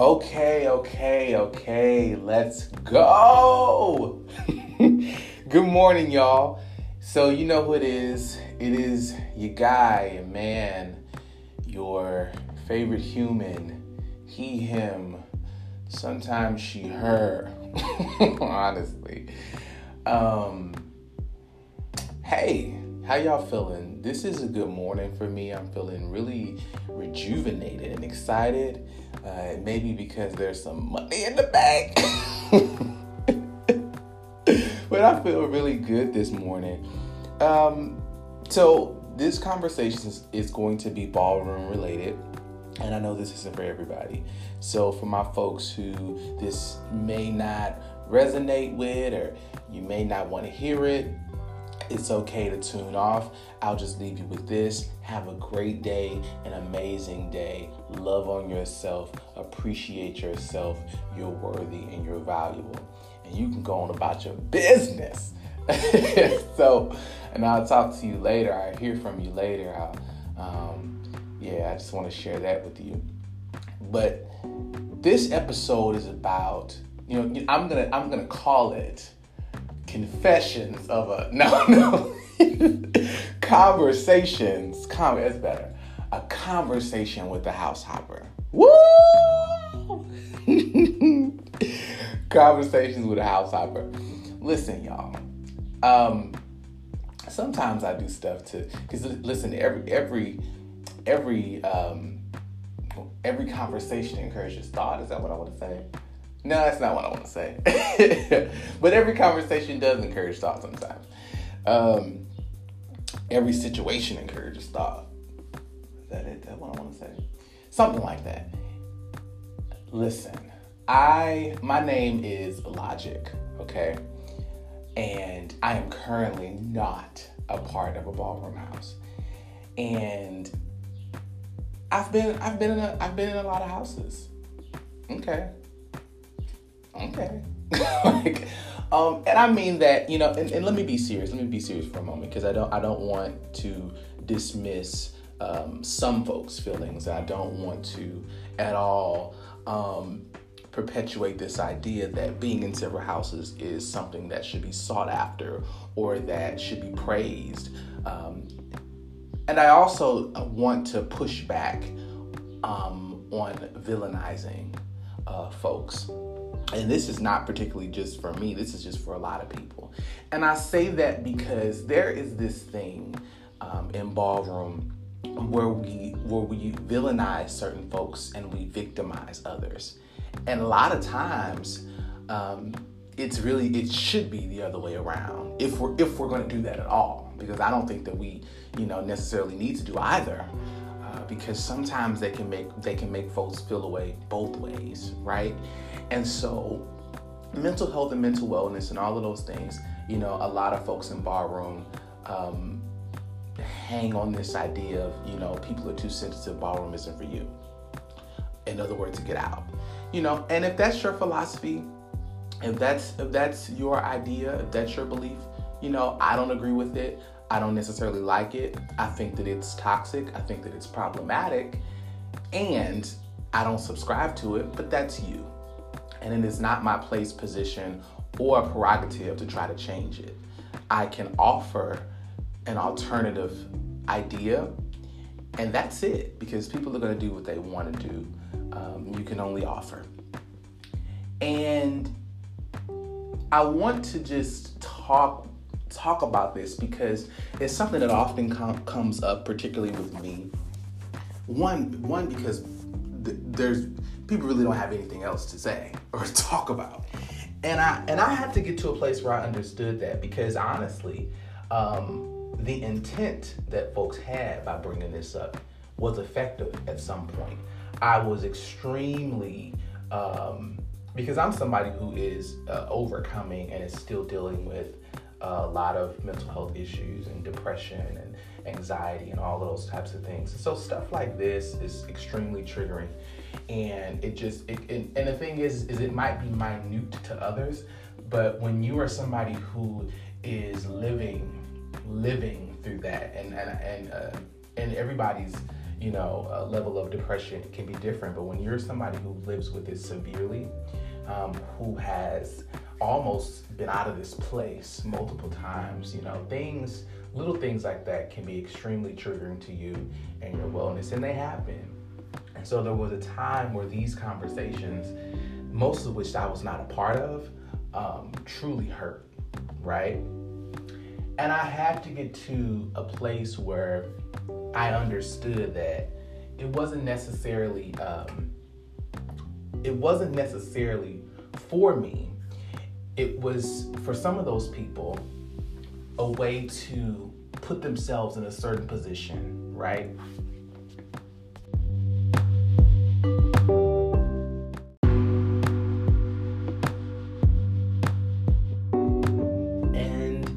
Okay, okay, okay, let's go. Good morning, y'all. So, you know who it is. It is your guy, man, your favorite human, he, him, sometimes she, her, honestly. Um, hey, how y'all feeling? This is a good morning for me. I'm feeling really rejuvenated and excited. Uh, maybe because there's some money in the bank. but I feel really good this morning. Um, so, this conversation is, is going to be ballroom related. And I know this isn't for everybody. So, for my folks who this may not resonate with, or you may not want to hear it, it's okay to tune off. I'll just leave you with this. Have a great day, an amazing day. Love on yourself, appreciate yourself. You're worthy and you're valuable. And you can go on about your business. so, and I'll talk to you later. I hear from you later. Um, yeah, I just want to share that with you. But this episode is about, you know, I'm gonna I'm gonna call it confessions of a no no conversations. Con- it's better. A conversation with the house hopper. Woo! Conversations with a house hopper. Listen, y'all. Um, sometimes I do stuff to because listen, every every every um, every conversation encourages thought. Is that what I want to say? No, that's not what I want to say. but every conversation does encourage thought sometimes. Um, every situation encourages thought. Is that it? That's what I want to say. Something like that. Listen, I my name is Logic, okay? And I am currently not a part of a ballroom house. And I've been I've been in a I've been in a lot of houses. Okay okay. like, um, and I mean that, you know, and, and, let me be serious. Let me be serious for a moment because I don't I don't want to dismiss um, some folks' feelings. I don't want to at all um, perpetuate this idea that being in several houses is something that should be sought after or that should be praised. Um, and I also want to push back um, on villainizing uh, folks and this is not particularly just for me this is just for a lot of people. And i say that because there is this thing um, in ballroom where we where we villainize certain folks and we victimize others. And a lot of times um, it's really it should be the other way around if we're if we're going to do that at all. Because i don't think that we you know necessarily need to do either uh, because sometimes they can make they can make folks feel away both ways right and so, mental health and mental wellness and all of those things, you know, a lot of folks in ballroom um, hang on this idea of, you know, people are too sensitive, ballroom isn't for you. In other words, to get out. You know, and if that's your philosophy, if that's if that's your idea, if that's your belief, you know, I don't agree with it. I don't necessarily like it. I think that it's toxic. I think that it's problematic. And I don't subscribe to it, but that's you and it is not my place, position, or prerogative to try to change it. I can offer an alternative idea, and that's it because people are going to do what they want to do. Um, you can only offer. And I want to just talk talk about this because it's something that often com- comes up, particularly with me. One, one because th- there's people really don't have anything else to say or talk about. And I and I had to get to a place where I understood that because honestly, um, the intent that folks had by bringing this up was effective at some point. I was extremely um, because I'm somebody who is uh, overcoming and is still dealing with a lot of mental health issues and depression and anxiety and all those types of things. So stuff like this is extremely triggering and it just it, and, and the thing is is it might be minute to others but when you are somebody who is living living through that and and and, uh, and everybody's you know, uh, level of depression can be different. But when you're somebody who lives with it severely, um, who has almost been out of this place multiple times, you know, things, little things like that can be extremely triggering to you and your wellness, and they have been. And so there was a time where these conversations, most of which I was not a part of, um, truly hurt, right? And I had to get to a place where I understood that it wasn't necessarily um, it wasn't necessarily for me. It was for some of those people a way to put themselves in a certain position, right? and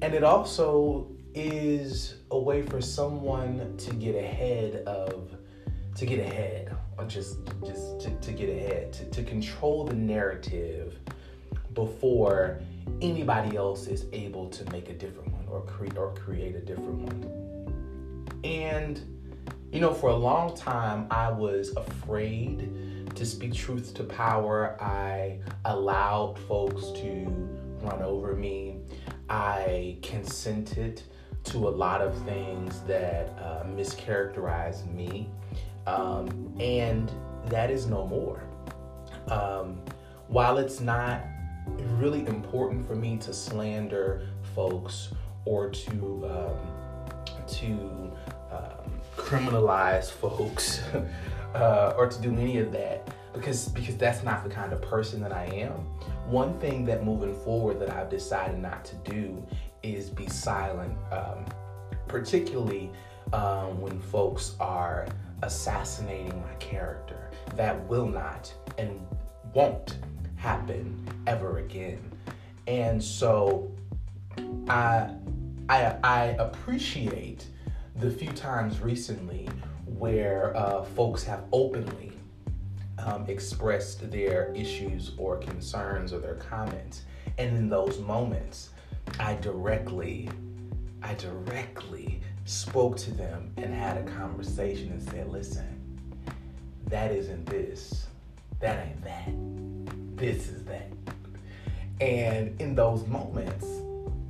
and it also is a way for someone to get ahead of to get ahead or just just to, to get ahead to, to control the narrative before anybody else is able to make a different one or create or create a different one. And you know for a long time i was afraid to speak truth to power. I allowed folks to run over me. I consented to a lot of things that uh, mischaracterized me, um, and that is no more. Um, while it's not really important for me to slander folks or to um, to um, criminalize folks uh, or to do any of that because because that's not the kind of person that I am. One thing that moving forward that I've decided not to do is be silent, um, particularly um, when folks are assassinating my character. That will not and won't happen ever again. And so I I, I appreciate the few times recently where uh, folks have openly um, expressed their issues or concerns or their comments. And in those moments, I directly, I directly spoke to them and had a conversation and said, listen, that isn't this, that ain't that, this is that. And in those moments,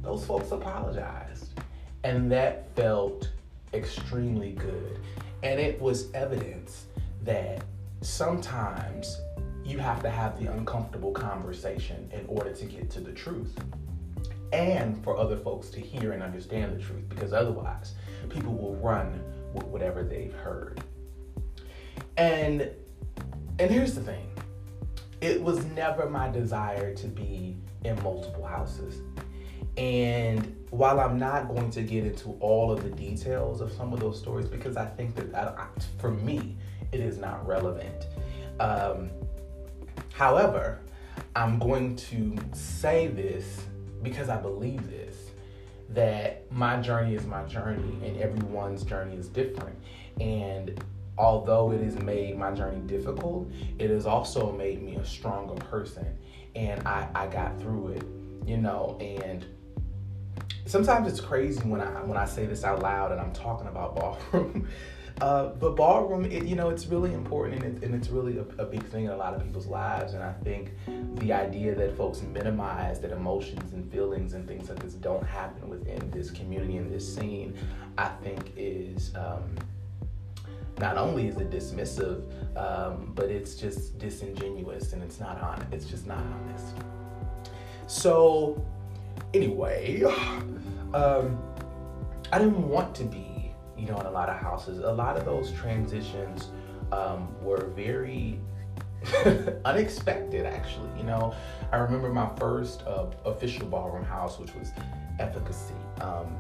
those folks apologized. And that felt extremely good. And it was evidence that sometimes you have to have the uncomfortable conversation in order to get to the truth and for other folks to hear and understand the truth because otherwise people will run with whatever they've heard and and here's the thing it was never my desire to be in multiple houses and while I'm not going to get into all of the details of some of those stories because I think that I, for me it is not relevant. Um, however, I'm going to say this because I believe this that my journey is my journey and everyone's journey is different. And although it has made my journey difficult, it has also made me a stronger person. And I, I got through it, you know, and sometimes it's crazy when I when I say this out loud and I'm talking about ballroom Uh, but ballroom, it, you know, it's really important and, it, and it's really a, a, big thing in a lot of people's lives. And I think the idea that folks minimize that emotions and feelings and things like this don't happen within this community and this scene, I think is. Um, not only is it dismissive, um, but it's just disingenuous and it's not honest. It's just not honest. So, anyway, um, I didn't want to be you know, in a lot of houses. A lot of those transitions um, were very unexpected, actually. You know, I remember my first uh, official ballroom house, which was Efficacy. Um,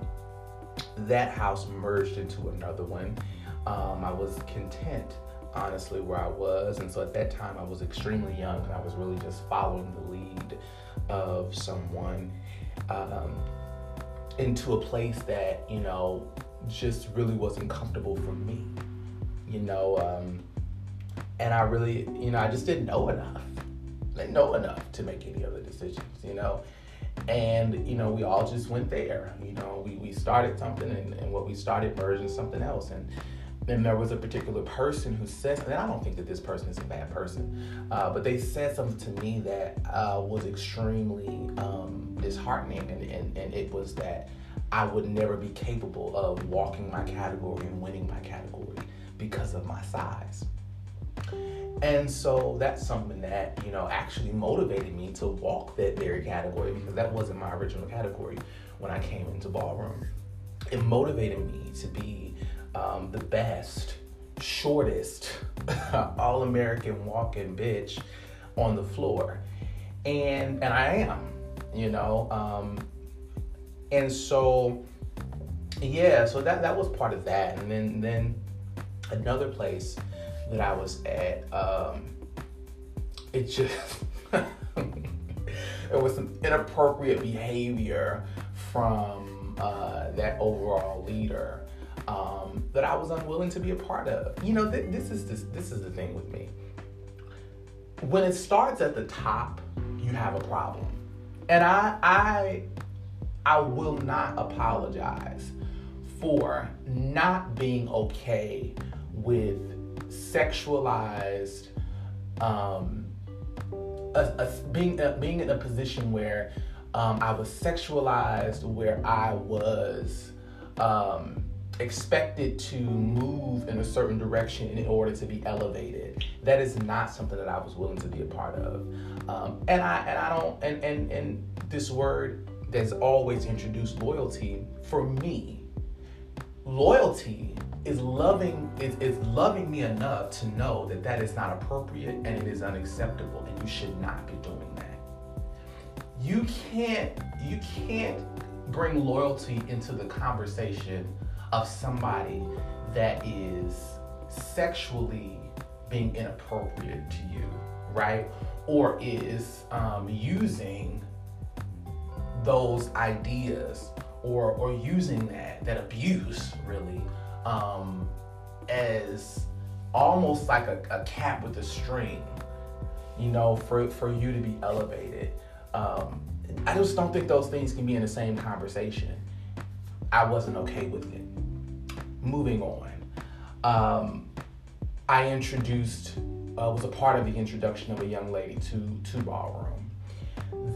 that house merged into another one. Um, I was content, honestly, where I was. And so at that time, I was extremely young and I was really just following the lead of someone um, into a place that, you know, just really wasn't comfortable for me, you know. Um, and I really, you know, I just didn't know enough, like know enough to make any other decisions, you know. And you know, we all just went there. You know, we, we started something, and, and what we started merged into something else. And and there was a particular person who said, and I don't think that this person is a bad person, uh, but they said something to me that uh, was extremely um, disheartening, and, and, and it was that I would never be capable of walking my category and winning my category because of my size. And so that's something that, you know, actually motivated me to walk that very category because that wasn't my original category when I came into ballroom. It motivated me to be um, the best, shortest, all American walking bitch on the floor. And and I am, you know. Um, and so yeah, so that that was part of that. And then then another place that I was at, um, it just it was some inappropriate behavior from uh, that overall leader um, that I was unwilling to be a part of. You know, th- this is this, this is the thing with me. When it starts at the top, you have a problem, and I I I will not apologize for not being okay with sexualized um, a, a, being a, being in a position where um, I was sexualized, where I was um, expected to move in a certain direction in order to be elevated. That is not something that I was willing to be a part of. Um, and I and I don't and and and this word that's always introduced loyalty for me. Loyalty is loving is, is loving me enough to know that that is not appropriate and it is unacceptable and you should not be doing that. You can't you can't bring loyalty into the conversation of somebody that is sexually being inappropriate to you, right? Or is um, using those ideas or or using that that abuse really um, as almost like a, a cap with a string, you know, for for you to be elevated. Um, I just don't think those things can be in the same conversation. I wasn't okay with it. Moving on, um, I introduced uh, was a part of the introduction of a young lady to to ballroom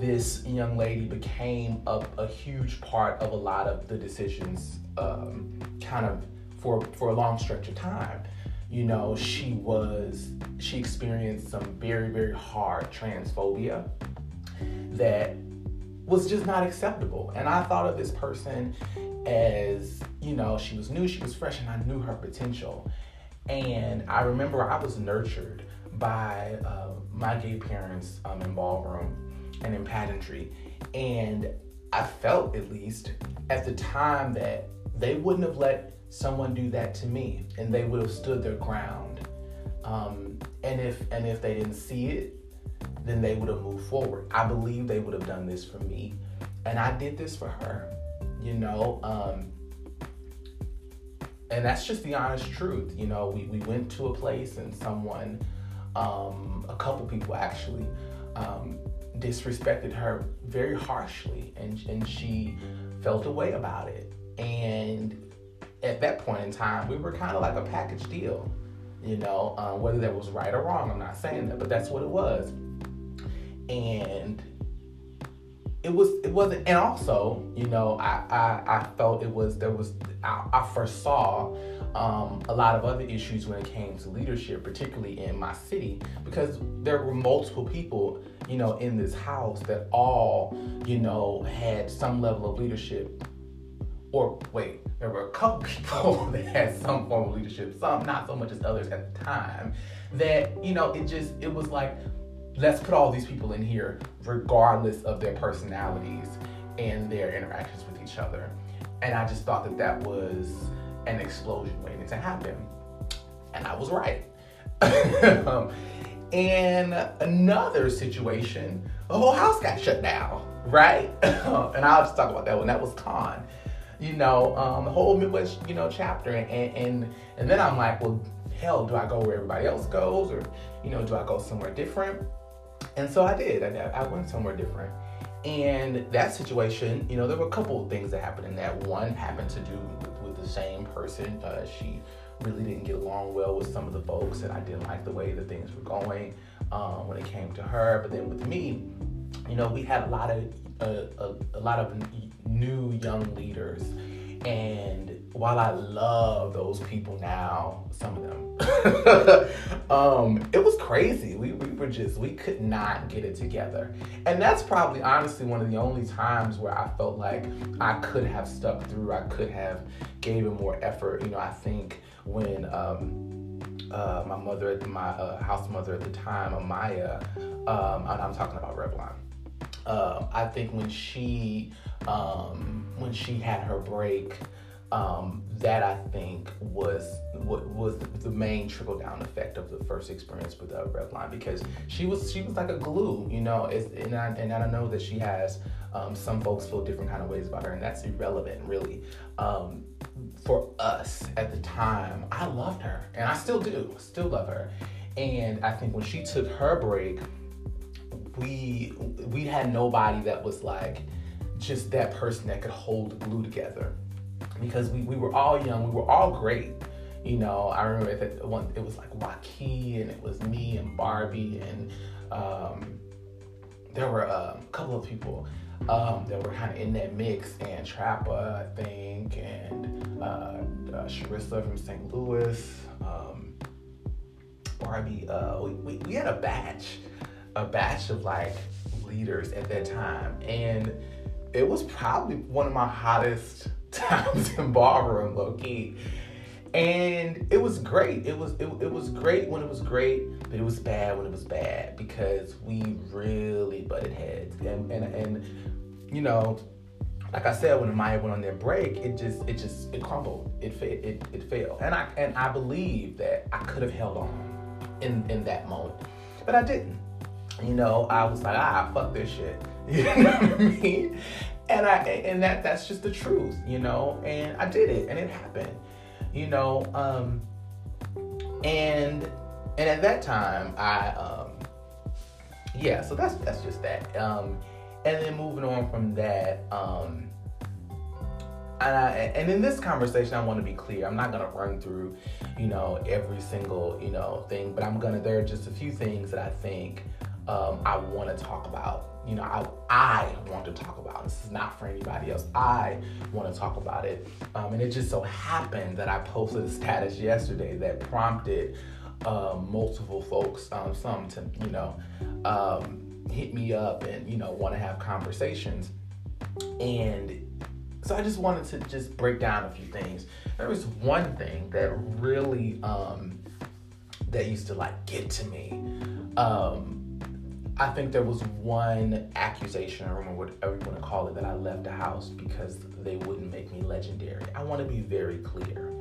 this young lady became a, a huge part of a lot of the decisions, um, kind of for for a long stretch of time. You know, she was she experienced some very very hard transphobia that was just not acceptable. And I thought of this person as, you know, she was new, she was fresh, and I knew her potential. And I remember I was nurtured by uh, my gay parents um, in ballroom and in pageantry. And I felt, at least at the time, that they wouldn't have let someone do that to me, and they would have stood their ground. Um, and if and if they didn't see it, then they would have moved forward. I believe they would have done this for me, and I did this for her. You know, um, and that's just the honest truth. You know, we, we went to a place and someone, um, a couple people actually, um, disrespected her very harshly and, and she felt a way about it. And at that point in time, we were kind of like a package deal, you know, uh, whether that was right or wrong, I'm not saying that, but that's what it was. And it was it wasn't and also you know I, I i felt it was there was i, I first saw um, a lot of other issues when it came to leadership particularly in my city because there were multiple people you know in this house that all you know had some level of leadership. Or wait there were a couple people that had some form of leadership some not so much as others at the time that you know it just it was like let's put all these people in here regardless of their personalities and their interactions with each other. And I just thought that that was an explosion waiting to happen. And I was right. and another situation, the whole house got shut down, right? and I'll just talk about that one. That was con. You know, um, the whole Midwest, you know, chapter. And, and, and then I'm like, well, hell, do I go where everybody else goes? Or, you know, do I go somewhere different? And so I did. I, I went somewhere different. And that situation, you know, there were a couple of things that happened in that. One happened to do with, with the same person. Uh, she really didn't get along well with some of the folks, and I didn't like the way that things were going um, when it came to her. But then with me, you know, we had a lot of uh, a, a lot of new young leaders and while I love those people now, some of them, um, it was crazy. We, we were just, we could not get it together. And that's probably honestly one of the only times where I felt like I could have stuck through, I could have gave it more effort. You know, I think when um, uh, my mother, my uh, house mother at the time, Amaya, um, I'm talking about Revlon. Uh, I think when she um, when she had her break, um, that I think was what was the main trickle down effect of the first experience with uh, Revlon because she was she was like a glue, you know. and I and I know that she has um, some folks feel different kind of ways about her, and that's irrelevant, really. Um, for us at the time, I loved her, and I still do, still love her. And I think when she took her break, we we had nobody that was like just that person that could hold the glue together because we, we were all young, we were all great. You know, I remember that one it was like Waukee and it was me and Barbie and um, there were a couple of people um, that were kind of in that mix and Trappa, I think, and uh, uh, Sharissa from St. Louis, um, Barbie. Uh, we, we had a batch, a batch of like leaders at that time, and it was probably one of my hottest times in ballroom, low key. And it was great. It was it, it was great when it was great, but it was bad when it was bad because we really butted heads. And and and you know, like I said, when Maya went on their break, it just it just it crumbled. It it it failed. And I and I believe that I could have held on in in that moment, but I didn't. You know, I was like, ah, fuck this shit. You know what I mean? And I and that that's just the truth, you know. And I did it, and it happened, you know. Um, and and at that time, I um, yeah. So that's that's just that. Um, and then moving on from that, um, and, I, and in this conversation, I want to be clear. I'm not gonna run through, you know, every single you know thing, but I'm gonna. There are just a few things that I think um, I want to talk about. You know, I, I want to talk about. This is not for anybody else. I want to talk about it. Um, and it just so happened that I posted a status yesterday that prompted uh, multiple folks, um, some to, you know, um, hit me up and, you know, want to have conversations. And so I just wanted to just break down a few things. There was one thing that really, um, that used to like get to me. I think there was one accusation, or whatever you want to call it, that I left the house because they wouldn't make me legendary. I want to be very clear.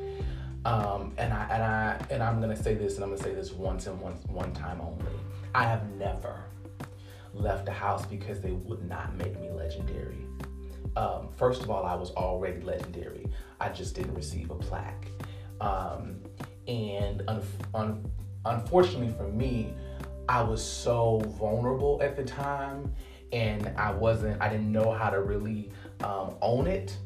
Um, and I and I and I'm gonna say this, and I'm gonna say this once and one one time only. I have never left the house because they would not make me legendary. Um, first of all, I was already legendary. I just didn't receive a plaque. Um, and un- un- unfortunately for me, I was so vulnerable at the time and I wasn't, I didn't know how to really um, own it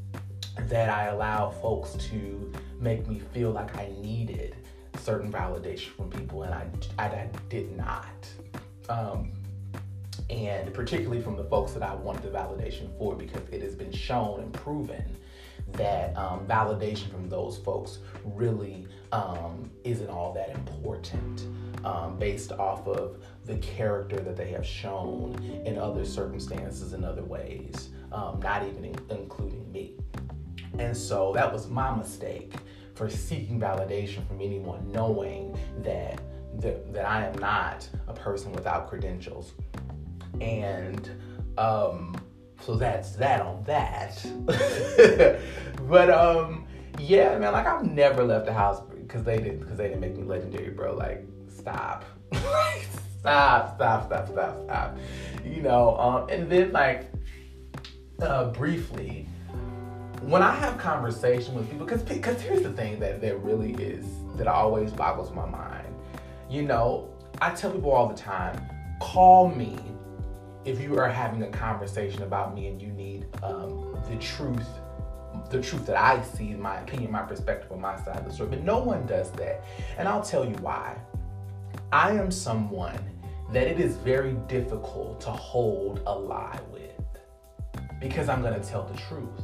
that I allowed folks to make me feel like I needed certain validation from people and I, I, I did not. Um, and particularly from the folks that I wanted the validation for because it has been shown and proven that um, validation from those folks really um, isn't all that important um, based off of the character that they have shown in other circumstances and other ways, um, not even in, including me. And so that was my mistake for seeking validation from anyone, knowing that, that, that I am not a person without credentials. And um, so that's that on that. but um, yeah, man, like I've never left the house because they didn't because they didn't make me legendary, bro. Like, stop. stop, stop, stop, stop, stop. You know, um, and then like uh, briefly, when I have conversation with people, because because here's the thing that that really is that always boggles my mind. You know, I tell people all the time, call me if you are having a conversation about me and you need um, the truth the truth that I see, my opinion, my perspective on my side of the story. But no one does that. And I'll tell you why. I am someone that it is very difficult to hold a lie with because I'm going to tell the truth,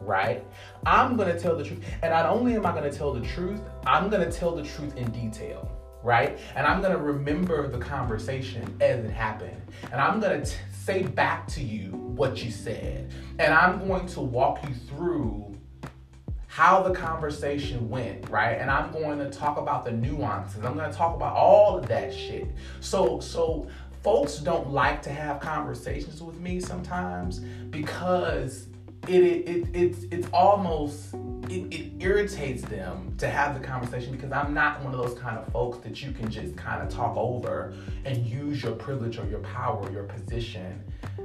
right? I'm going to tell the truth. And not only am I going to tell the truth, I'm going to tell the truth in detail, right? And I'm going to remember the conversation as it happened. And I'm going to say back to you what you said. And I'm going to walk you through how the conversation went, right? And I'm going to talk about the nuances. I'm going to talk about all of that shit. So so folks don't like to have conversations with me sometimes because it, it, it it's it's almost it, it irritates them to have the conversation because I'm not one of those kind of folks that you can just kind of talk over and use your privilege or your power, or your position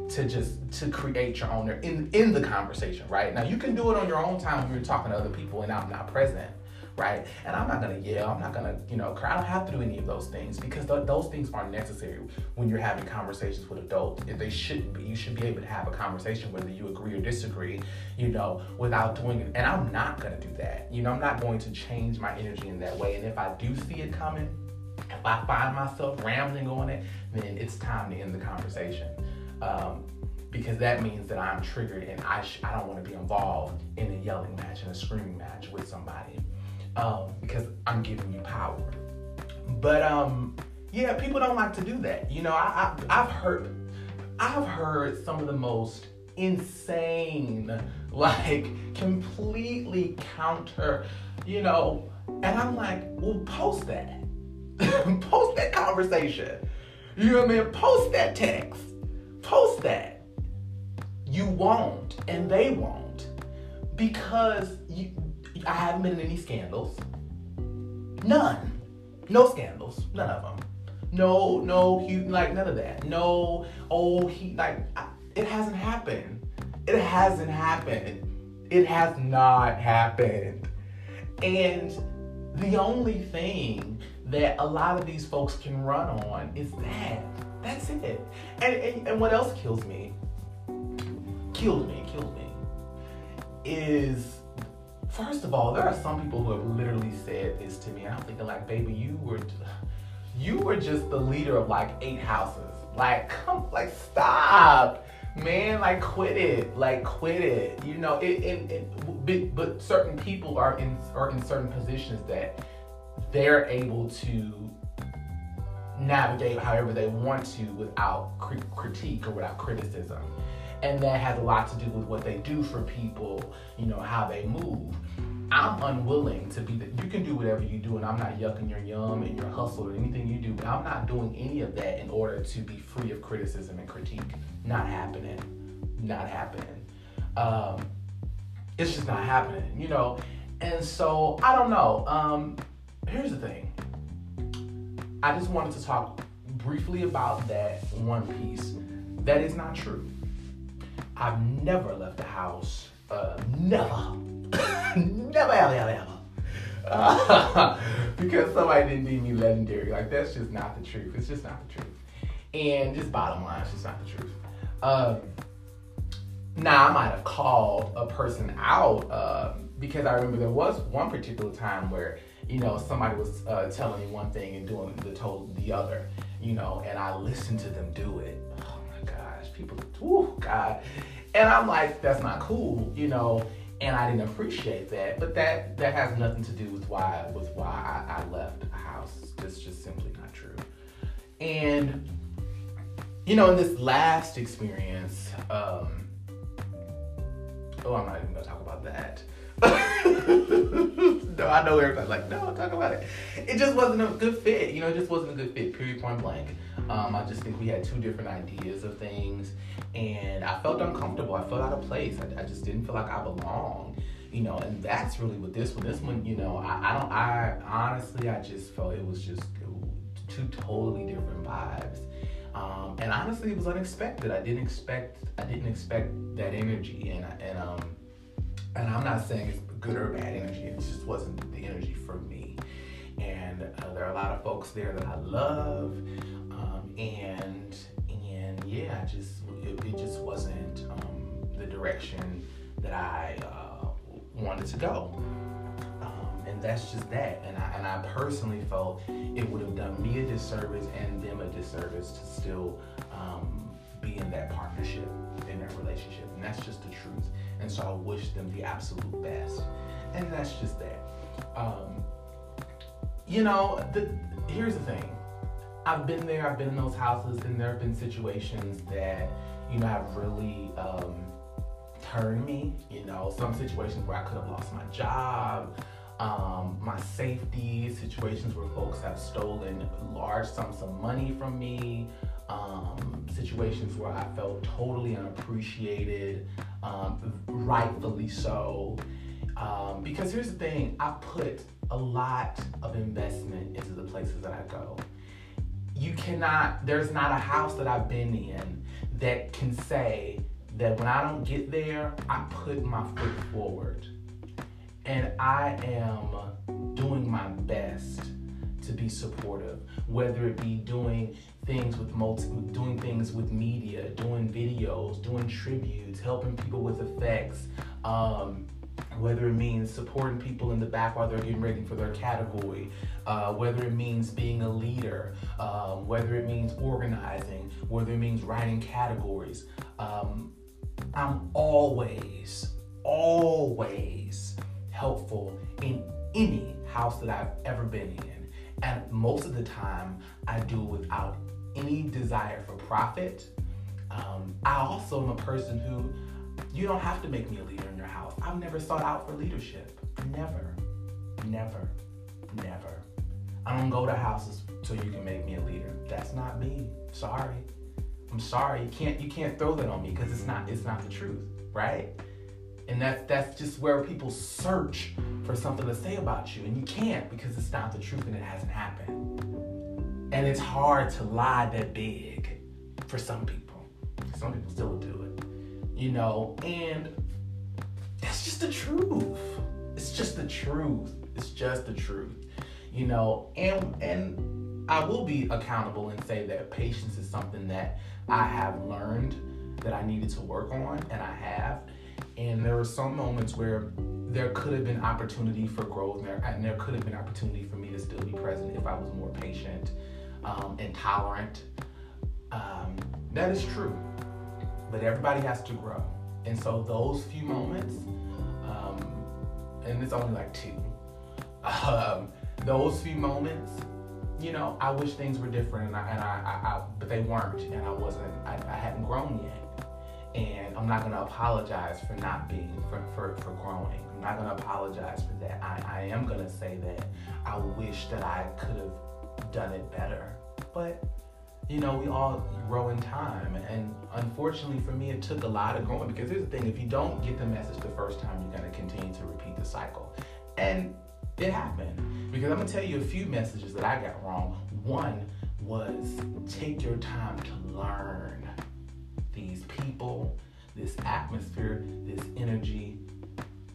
to just to create your own in in the conversation, right? Now you can do it on your own time when you're talking to other people and I'm not present, right? And I'm not gonna yell, I'm not gonna you know cry. I don't have to do any of those things because th- those things aren't necessary when you're having conversations with adults. They shouldn't be, you should be able to have a conversation whether you agree or disagree, you know, without doing it. And I'm not gonna do that. You know, I'm not going to change my energy in that way. And if I do see it coming, if I find myself rambling on it, then it's time to end the conversation um, because that means that I'm triggered and I sh- I don't want to be involved in a yelling match and a screaming match with somebody um, because I'm giving you power. But um, yeah, people don't like to do that. You know, I, I I've heard I've heard some of the most insane, like completely counter, you know, and I'm like, well, post that. post that conversation. You know what I mean? Post that text post that. You won't, and they won't, because I haven't been in any scandals. None. No scandals. None of them. No, no, he, like none of that. No, oh, he, like, I, it hasn't happened. It hasn't happened. It has not happened. And the only thing that a lot of these folks can run on is that. That's it. And, and, and what else kills me, kills me, kills me, is first of all, there are some people who have literally said this to me, and I'm thinking like, baby, you were, you were just the leader of like eight houses. Like, come, like, stop, man. Like, quit it. Like, quit it. You know, it, it, it but certain people are in are in certain positions that they're able to navigate however they want to without critique or without criticism. And that has a lot to do with what they do for people, you know, how they move. I'm unwilling to be that. You can do whatever you do, and I'm not yucking your yum and your hustle or anything you do, but I'm not doing any of that in order to be free of criticism and critique. Not happening. Not happening. Um, it's just not happening, you know. And so I don't know. Um, here's the thing I just wanted to talk briefly about that one piece. That is not true. I've never left the house. Uh, never. never, ever, ever, ever. Because somebody didn't deem me legendary. Like, that's just not the truth. It's just not the truth. And just bottom line, it's just not the truth. Um, now, I might have called a person out uh, because I remember there was one particular time where you know, somebody was uh, telling me one thing and doing the total the other, you know, and I listened to them do it. People, oh God, and I'm like, that's not cool, you know, and I didn't appreciate that. But that that has nothing to do with why with why I, I left the house. It's just simply not true. And you know, in this last experience, um, oh, I'm not even gonna talk about that. no, I know everybody's like, no, talk about it. It just wasn't a good fit. You know, it just wasn't a good fit, period, point blank. Um, I just think we had two different ideas of things, and I felt uncomfortable. I felt out of place. I, I just didn't feel like I belonged. You know, and that's really what this one. This one, you know, I, I don't. I honestly, I just felt it was just two totally different vibes. Um, and honestly, it was unexpected. I didn't expect. I didn't expect that energy, and and um and I'm not saying it's good or bad energy. It just wasn't the energy for me. And uh, there are a lot of folks there that I love, um, and and yeah, just it, it just wasn't um, the direction that I uh, wanted to go. Um, and that's just that. And I, and I personally felt it would have done me a disservice and them a disservice to still um, be in that partnership, in that relationship. And that's just the truth. And so I wish them the absolute best. And that's just that. Um, you know, the, here's the thing. I've been there, I've been in those houses, and there have been situations that, you know, have really um, turned me. You know, some situations where I could have lost my job, um, my safety, situations where folks have stolen large sums of money from me, um, situations where I felt totally unappreciated, um, rightfully so. Um, because here's the thing I put a lot of investment into the places that I go. You cannot, there's not a house that I've been in that can say that when I don't get there, I put my foot forward. And I am doing my best to be supportive, whether it be doing things with multi, doing things with media, doing videos, doing tributes, helping people with effects, um, whether it means supporting people in the back while they're getting ready for their category, uh, whether it means being a leader, um, whether it means organizing, whether it means writing categories. Um, I'm always, always helpful in any house that I've ever been in. And most of the time, I do it without any desire for profit. Um, I also am a person who you don't have to make me a leader in your house. I've never sought out for leadership. Never. Never. Never. I don't go to houses so you can make me a leader. That's not me. Sorry. I'm sorry. You can't you can't throw that on me because it's not it's not the truth, right? And that's that's just where people search for something to say about you, and you can't because it's not the truth and it hasn't happened. And it's hard to lie that big for some people. Some people still do it you know, and that's just the truth. It's just the truth. It's just the truth, you know, and and I will be accountable and say that patience is something that I have learned that I needed to work on, and I have. And there were some moments where there could have been opportunity for growth, and there, and there could have been opportunity for me to still be present if I was more patient um, and tolerant. Um, that is true but everybody has to grow. And so those few moments, um, and it's only like two, um, those few moments, you know, I wish things were different, and I, and I, I, I but they weren't, and I wasn't, I, I hadn't grown yet, and I'm not gonna apologize for not being, for, for, for growing. I'm not gonna apologize for that. I, I am gonna say that I wish that I could have done it better, but you know, we all grow in time. And unfortunately for me, it took a lot of growing because here's the thing if you don't get the message the first time, you're going to continue to repeat the cycle. And it happened because I'm going to tell you a few messages that I got wrong. One was take your time to learn these people, this atmosphere, this energy.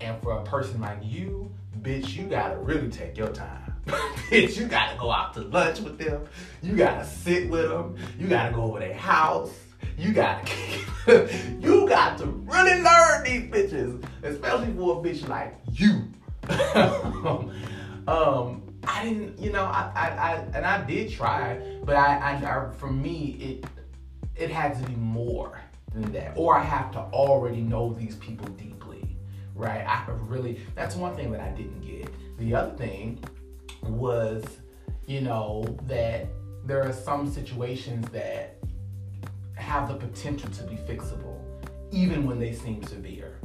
And for a person like you, bitch, you got to really take your time bitch, you gotta go out to lunch with them. You gotta sit with them. You gotta go over their house. You gotta, you got to really learn these bitches, especially for a bitch like you. um, I didn't, you know, I, I, I, and I did try, but I, I, I, for me, it, it had to be more than that, or I have to already know these people deeply, right? I really, that's one thing that I didn't get. The other thing was, you know, that there are some situations that have the potential to be fixable, even when they seem severe.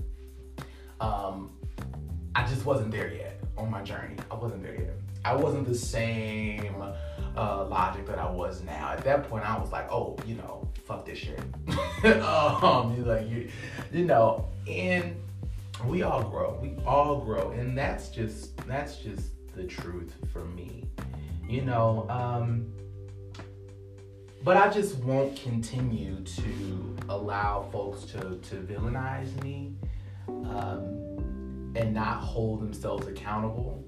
Um, I just wasn't there yet on my journey. I wasn't there yet. I wasn't the same uh, logic that I was now. At that point, I was like, oh, you know, fuck this shit. um, like you, you know, and we all grow. We all grow, and that's just that's just the truth for me. You know, um, but I just won't continue to allow folks to, to villainize me um, and not hold themselves accountable.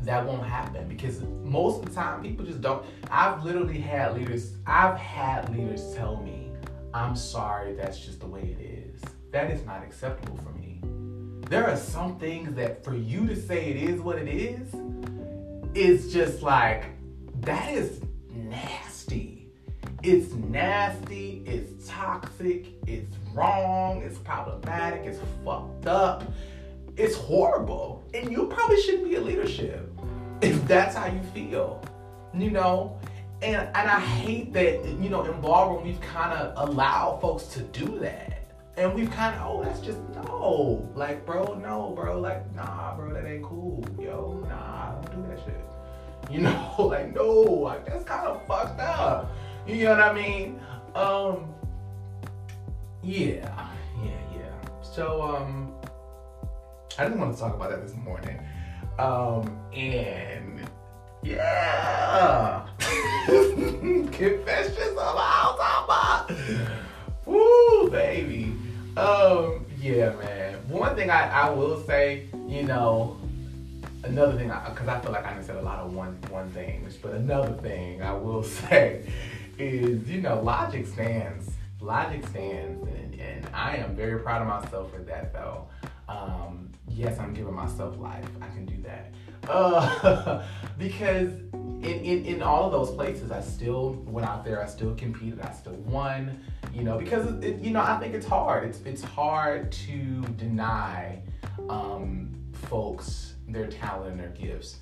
That won't happen because most of the time people just don't. I've literally had leaders, I've had leaders tell me, I'm sorry, that's just the way it is. That is not acceptable for me. There are some things that for you to say it is what it is, is just like, that is nasty. It's nasty, it's toxic, it's wrong, it's problematic, it's fucked up, it's horrible. And you probably shouldn't be in leadership if that's how you feel. You know? And and I hate that, you know, in ballroom we've kind of allowed folks to do that. And we've kind of, oh, that's just no. Like, bro, no, bro. Like, nah, bro, that ain't cool. Yo, nah, don't do that shit. You know, like, no, like that's kind of fucked up. You know what I mean? Um, yeah, yeah, yeah. So, um, I didn't want to talk about that this morning. Um, and yeah, confessions of a house hopper. Woo, baby. Um, yeah, man. One thing I, I will say, you know, another thing, because I, I, feel like I said a lot of one one things, but another thing I will say is, you know, logic stands. Logic stands, and, and I am very proud of myself for that, though. Um, yes, I'm giving myself life. I can do that. Uh, because in, in, in all of those places, I still went out there. I still competed. I still won. You know, because it, you know, I think it's hard. It's it's hard to deny um, folks their talent and their gifts,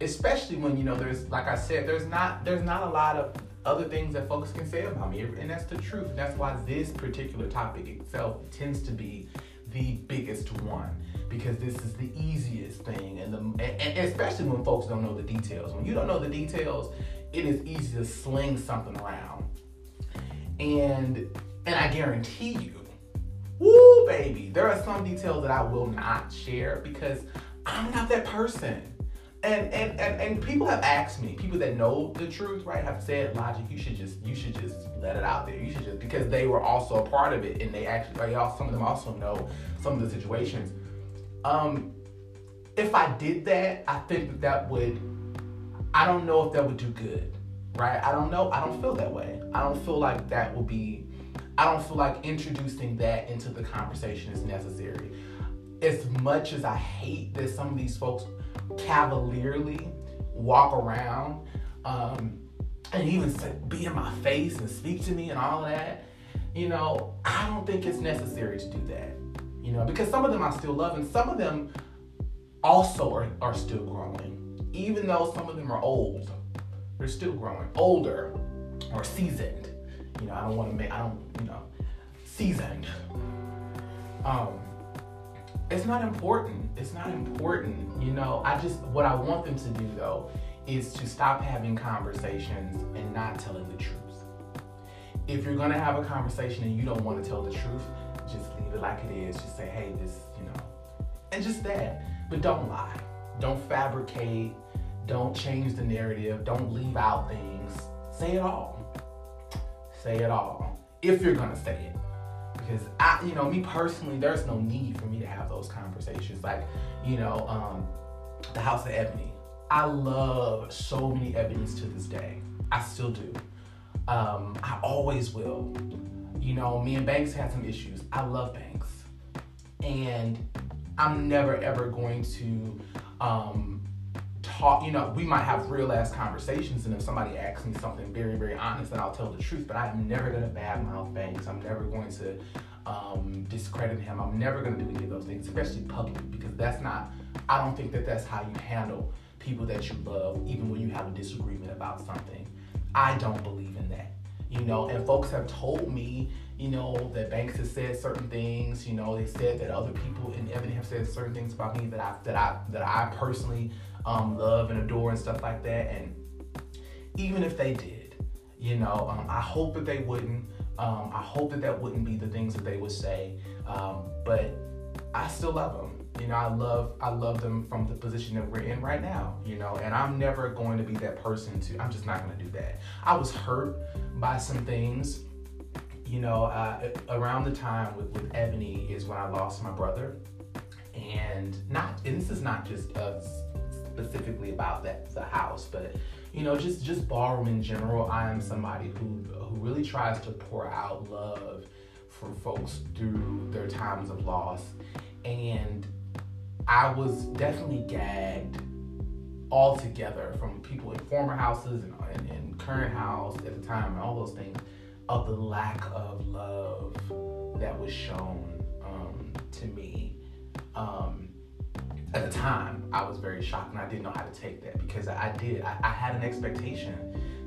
especially when you know there's like I said, there's not there's not a lot of other things that folks can say about me, and that's the truth. That's why this particular topic itself tends to be the biggest one because this is the easiest thing and, the, and especially when folks don't know the details. When you don't know the details it is easy to sling something around. And and i guarantee you woo baby there are some details that i will not share because i'm not that person and, and and and people have asked me, people that know the truth, right, have said, Logic, you should just you should just let it out there. You should just because they were also a part of it, and they actually, they all, some of them also know some of the situations. Um, if I did that, I think that that would, I don't know if that would do good, right? I don't know. I don't feel that way. I don't feel like that will be. I don't feel like introducing that into the conversation is necessary. As much as I hate that some of these folks cavalierly walk around um, and even be in my face and speak to me and all of that, you know, I don't think it's necessary to do that. You know, because some of them I still love and some of them also are, are still growing. Even though some of them are old, they're still growing. Older or seasoned. You know, I don't want to make, I don't, you know, seasoned. Um, it's not important. It's not important. You know, I just, what I want them to do though is to stop having conversations and not telling the truth. If you're gonna have a conversation and you don't wanna tell the truth, just leave it like it is. Just say, hey, this, you know, and just that. But don't lie. Don't fabricate. Don't change the narrative. Don't leave out things. Say it all. Say it all. If you're gonna say it because I, you know, me personally, there's no need for me to have those conversations. Like, you know, um, the House of Ebony. I love so many Ebonies to this day. I still do. Um, I always will. You know, me and Banks had some issues. I love Banks, and I'm never ever going to um, talk, you know, we might have real ass conversations, and if somebody asks me something very, very honest, then I'll tell the truth. But I'm never gonna badmouth Banks. I'm never going to um, discredit him. I'm never gonna do any of those things, especially publicly, because that's not. I don't think that that's how you handle people that you love, even when you have a disagreement about something. I don't believe in that. You know, and folks have told me, you know, that Banks has said certain things. You know, they said that other people in Ebony have said certain things about me that I that I that I personally um, love and adore and stuff like that. And even if they did, you know, um, I hope that they wouldn't. Um, I hope that that wouldn't be the things that they would say. Um, but I still love them. You know, I love I love them from the position that we're in right now. You know, and I'm never going to be that person to. I'm just not going to do that. I was hurt by some things. You know, uh, around the time with, with Ebony is when I lost my brother, and not. And this is not just us specifically about that the house, but you know, just just ballroom in general. I am somebody who who really tries to pour out love for folks through their times of loss, and I was definitely gagged altogether from people in former houses and, and, and current house at the time and all those things of the lack of love that was shown um, to me. Um, at the time, I was very shocked and I didn't know how to take that because I did. I, I had an expectation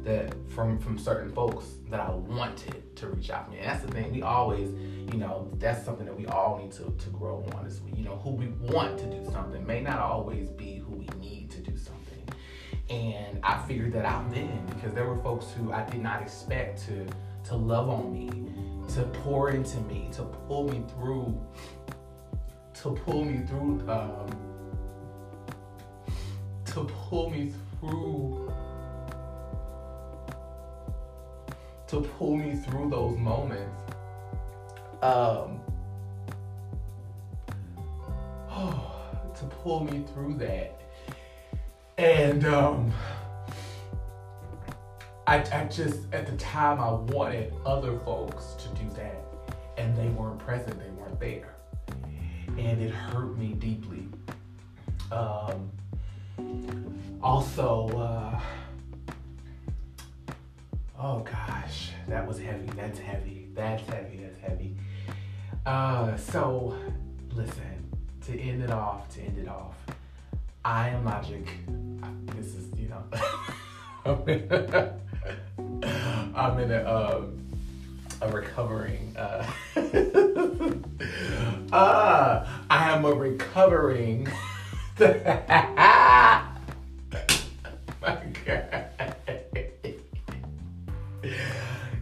that from from certain folks that I wanted to reach out to me. And that's the thing. We always, you know, that's something that we all need to, to grow on is, you know, who we want to do something may not always be who we need to do something. And I figured that out then because there were folks who I did not expect to to love on me, to pour into me, to pull me through, to pull me through, um, to pull me through to pull me through those moments. Um, oh, to pull me through that. And um, I, I just, at the time, I wanted other folks to do that. And they weren't present, they weren't there. And it hurt me deeply. Um, also, uh, Oh gosh, that was heavy. That's heavy. That's heavy. That's heavy. Uh, so listen, to end it off, to end it off, I am logic. This is, you know, I'm in a, um, a recovering, uh, uh, I am a recovering, my God.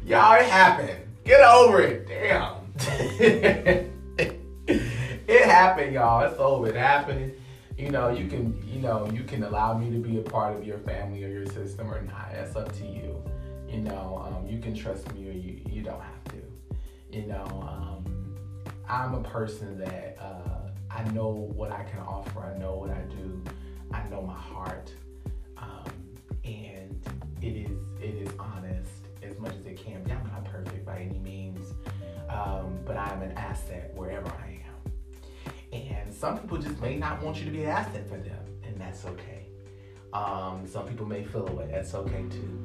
Y'all, it happened. Get over it. Damn. it happened, y'all. It's over. It happened. You know, you can, you know, you can allow me to be a part of your family or your system or not. That's up to you. You know, um, you can trust me or you, you don't have to. You know, um, I'm a person that uh, I know what I can offer. I know what I do. I know my heart, um, and it is it is honest as much as it can be. I'm not perfect by any means, um, but I'm an asset wherever I am. And some people just may not want you to be an asset for them, and that's okay. Um, some people may feel away. That's okay too.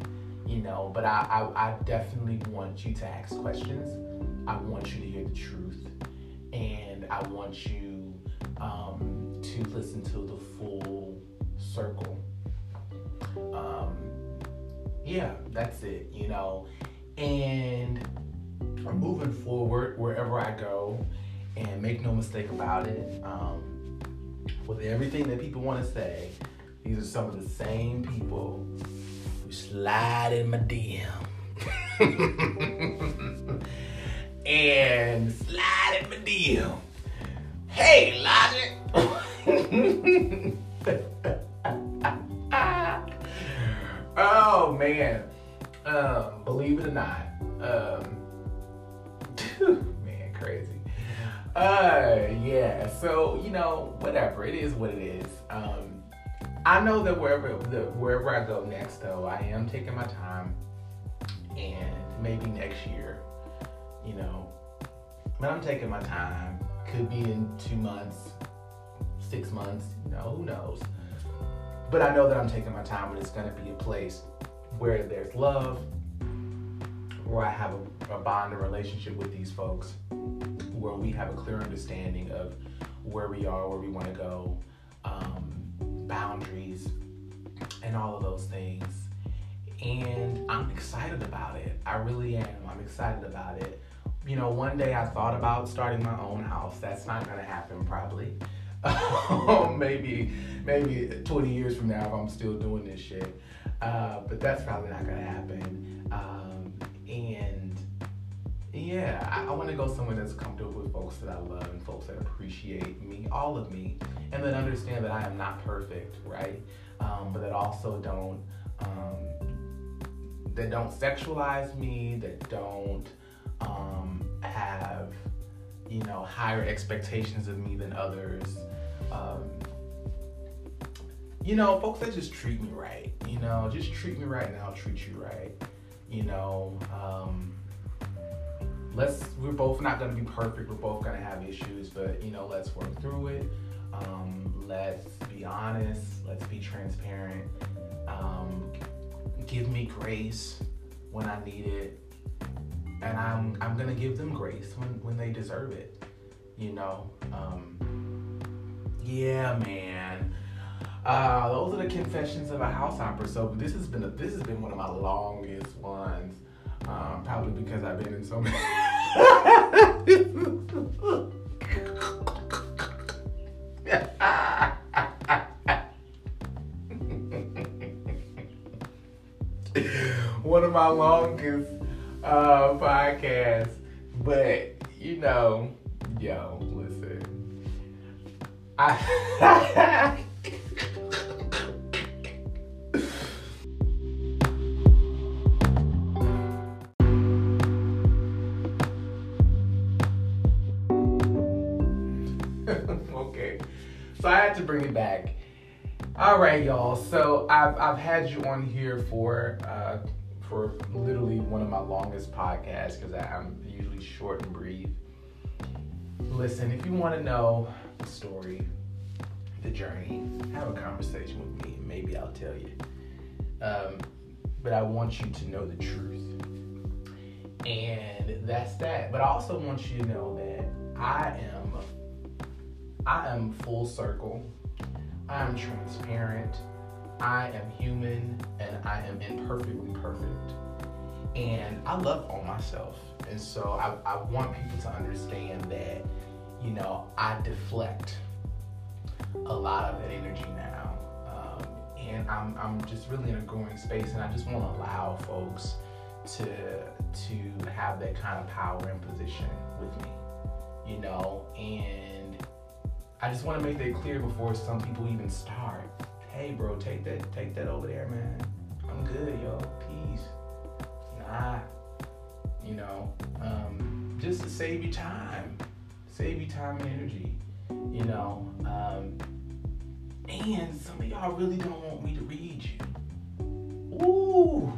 You know, but I, I, I definitely want you to ask questions. I want you to hear the truth, and I want you um, to listen to the full circle. Um, yeah, that's it, you know. And I'm moving forward wherever I go, and make no mistake about it. Um, with everything that people want to say, these are some of the same people who slide in my DM. and slide in my DM. Hey, Logic. Oh man, um, believe it or not, um, man, crazy. Uh, yeah. So you know, whatever it is, what it is. Um, I know that wherever wherever I go next, though, I am taking my time, and maybe next year, you know, but I'm taking my time. Could be in two months, six months. You know, who knows? But I know that I'm taking my time and it's going to be a place where there's love, where I have a, a bond, a relationship with these folks, where we have a clear understanding of where we are, where we want to go, um, boundaries, and all of those things. And I'm excited about it. I really am. I'm excited about it. You know, one day I thought about starting my own house. That's not going to happen, probably. maybe maybe 20 years from now if I'm still doing this shit. Uh, but that's probably not gonna happen. Um, and yeah, I, I want to go somewhere that's comfortable with folks that I love and folks that appreciate me, all of me, and then understand that I am not perfect, right? Um, but that also don't um, that don't sexualize me, that don't um, have you know higher expectations of me than others um, you know, folks that just treat me right. You know, just treat me right and I'll treat you right. You know, um, let's, we're both not going to be perfect. We're both going to have issues, but, you know, let's work through it. Um, let's be honest. Let's be transparent. Um, give me grace when I need it, and I'm I'm gonna give them grace when when they deserve it. You know. Um, yeah, man. Uh, those are the confessions of a house hopper. So this has been a, this has been one of my longest ones. Um, probably because I've been in so many. one of my longest uh, podcasts, but you know, yo, listen, I. bring it back. All right, y'all. So I've I've had you on here for uh, for literally one of my longest podcasts because I'm usually short and brief. Listen, if you want to know the story, the journey, have a conversation with me, maybe I'll tell you. Um, but I want you to know the truth, and that's that. But I also want you to know that I am I am full circle. I am transparent. I am human and I am imperfectly perfect. And I love on myself. And so I, I want people to understand that, you know, I deflect a lot of that energy now. Um, and I'm, I'm just really in a growing space and I just want to allow folks to to have that kind of power and position with me. You know, and I just want to make that clear before some people even start. Hey, bro, take that, take that over there, man. I'm good, yo. Peace. Nah, you know, um, just to save you time, save you time and energy. You know, um, and some of y'all really don't want me to read you. Ooh.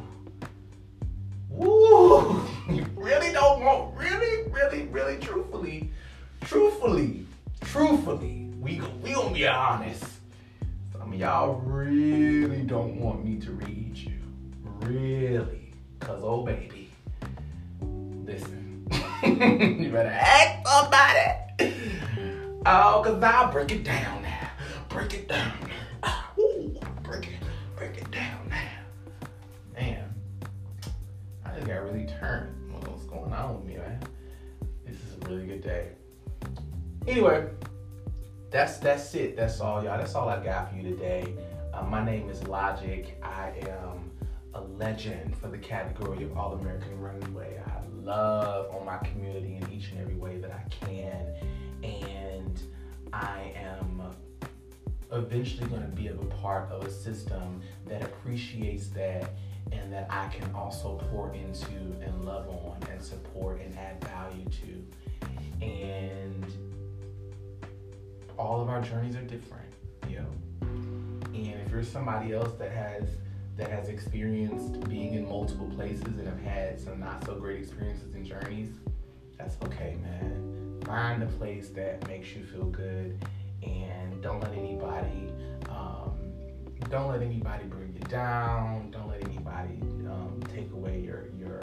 Ooh, you really don't want, really, really, really, truthfully, truthfully, truthfully, we we gonna be honest. Some of y'all really don't want me to read you, really, cause oh baby, listen, you better about it. Oh, cause I'll break it down now, break it down Ooh, break it, break it down now, man. I just got really turned. What's going on with me, man? This is a really good day. Anyway, that's that's it. That's all, y'all. That's all I got for you today. Uh, my name is Logic. I am a legend for the category of All American Runway. I love on my community in each and every way that I can, and I am eventually going to be a part of a system that appreciates that and that I can also pour into and love on and support and add value to. And all of our journeys are different, you know. And if you're somebody else that has that has experienced being in multiple places and have had some not so great experiences and journeys, that's okay, man. Find a place that makes you feel good and don't let anybody um, don't let anybody bring you down. Don't let anybody um, take away your your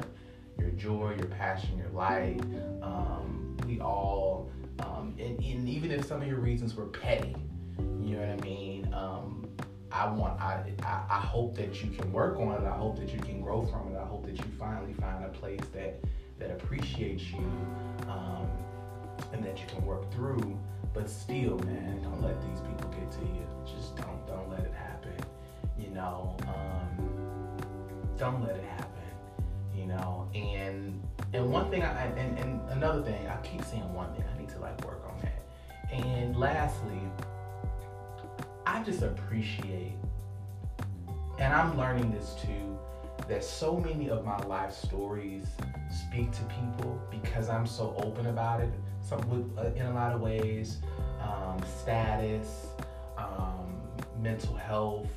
your joy, your passion, your light. Um, we all, um, and, and, even if some of your reasons were petty, you know what I mean. Um, I want, I, I, I hope that you can work on it. I hope that you can grow from it. I hope that you finally find a place that that appreciates you, um, and that you can work through. But still, man, don't let these people get to you. Just don't, don't let it happen. You know, um, don't let it happen. You know, and and one thing, I and, and another thing, I keep saying one thing. To like work on that. And lastly, I just appreciate, and I'm learning this too, that so many of my life stories speak to people because I'm so open about it. Some with, uh, in a lot of ways, um, status, um, mental health,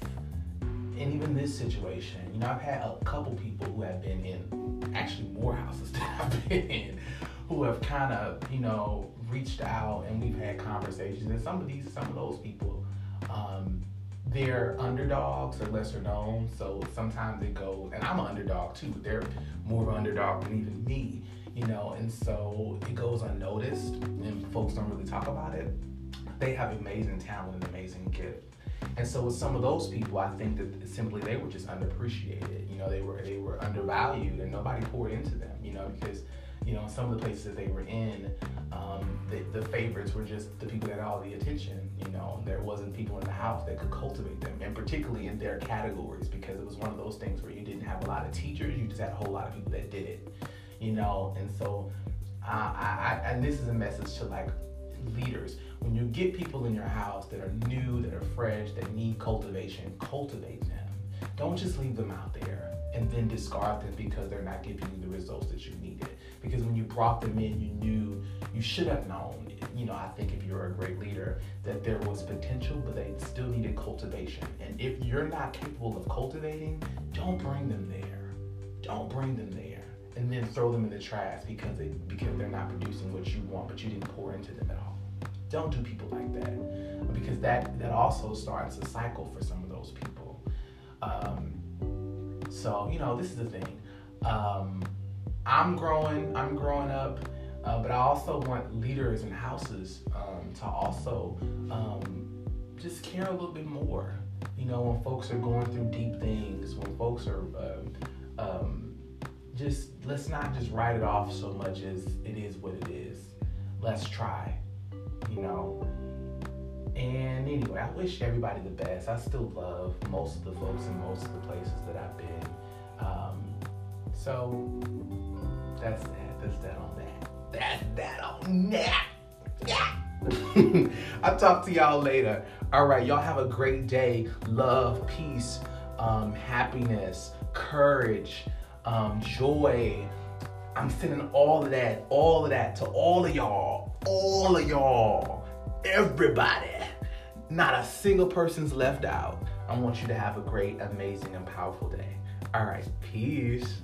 and even this situation. You know, I've had a couple people who have been in actually more houses than I've been in, who have kind of, you know, reached out and we've had conversations, and some of these, some of those people, um, they're underdogs or lesser known. So sometimes it goes, and I'm an underdog too. But they're more of an underdog than even me, you know. And so it goes unnoticed, and folks don't really talk about it. They have amazing talent and amazing gift. And so with some of those people, I think that simply they were just underappreciated. You know, they were they were undervalued, and nobody poured into them. You know, because you know some of the places that they were in, um, the, the favorites were just the people that had all the attention. You know, there wasn't people in the house that could cultivate them, and particularly in their categories, because it was one of those things where you didn't have a lot of teachers, you just had a whole lot of people that did it. You know, and so uh, I, I and this is a message to like leaders. When you get people in your house that are new, that are fresh, that need cultivation, cultivate them. Don't just leave them out there and then discard them because they're not giving you the results that you needed. Because when you brought them in, you knew you should have known. You know, I think if you're a great leader, that there was potential, but they still needed cultivation. And if you're not capable of cultivating, don't bring them there. Don't bring them there and then throw them in the trash because they because they're not producing what you want, but you didn't pour into them at all. Don't do people like that because that that also starts a cycle for some of those people. Um, so you know, this is the thing. Um, I'm growing. I'm growing up, uh, but I also want leaders and houses um, to also um, just care a little bit more. You know, when folks are going through deep things, when folks are uh, um, just let's not just write it off so much as it is what it is. Let's try you know. And anyway, I wish everybody the best. I still love most of the folks in most of the places that I've been. Um, so that's that. That's that on that. That's that on that. Yeah. I'll talk to y'all later. All right, y'all have a great day. Love, peace, um, happiness, courage, um, joy. I'm sending all of that, all of that to all of y'all all of y'all, everybody. Not a single person's left out. I want you to have a great, amazing, and powerful day. All right, peace.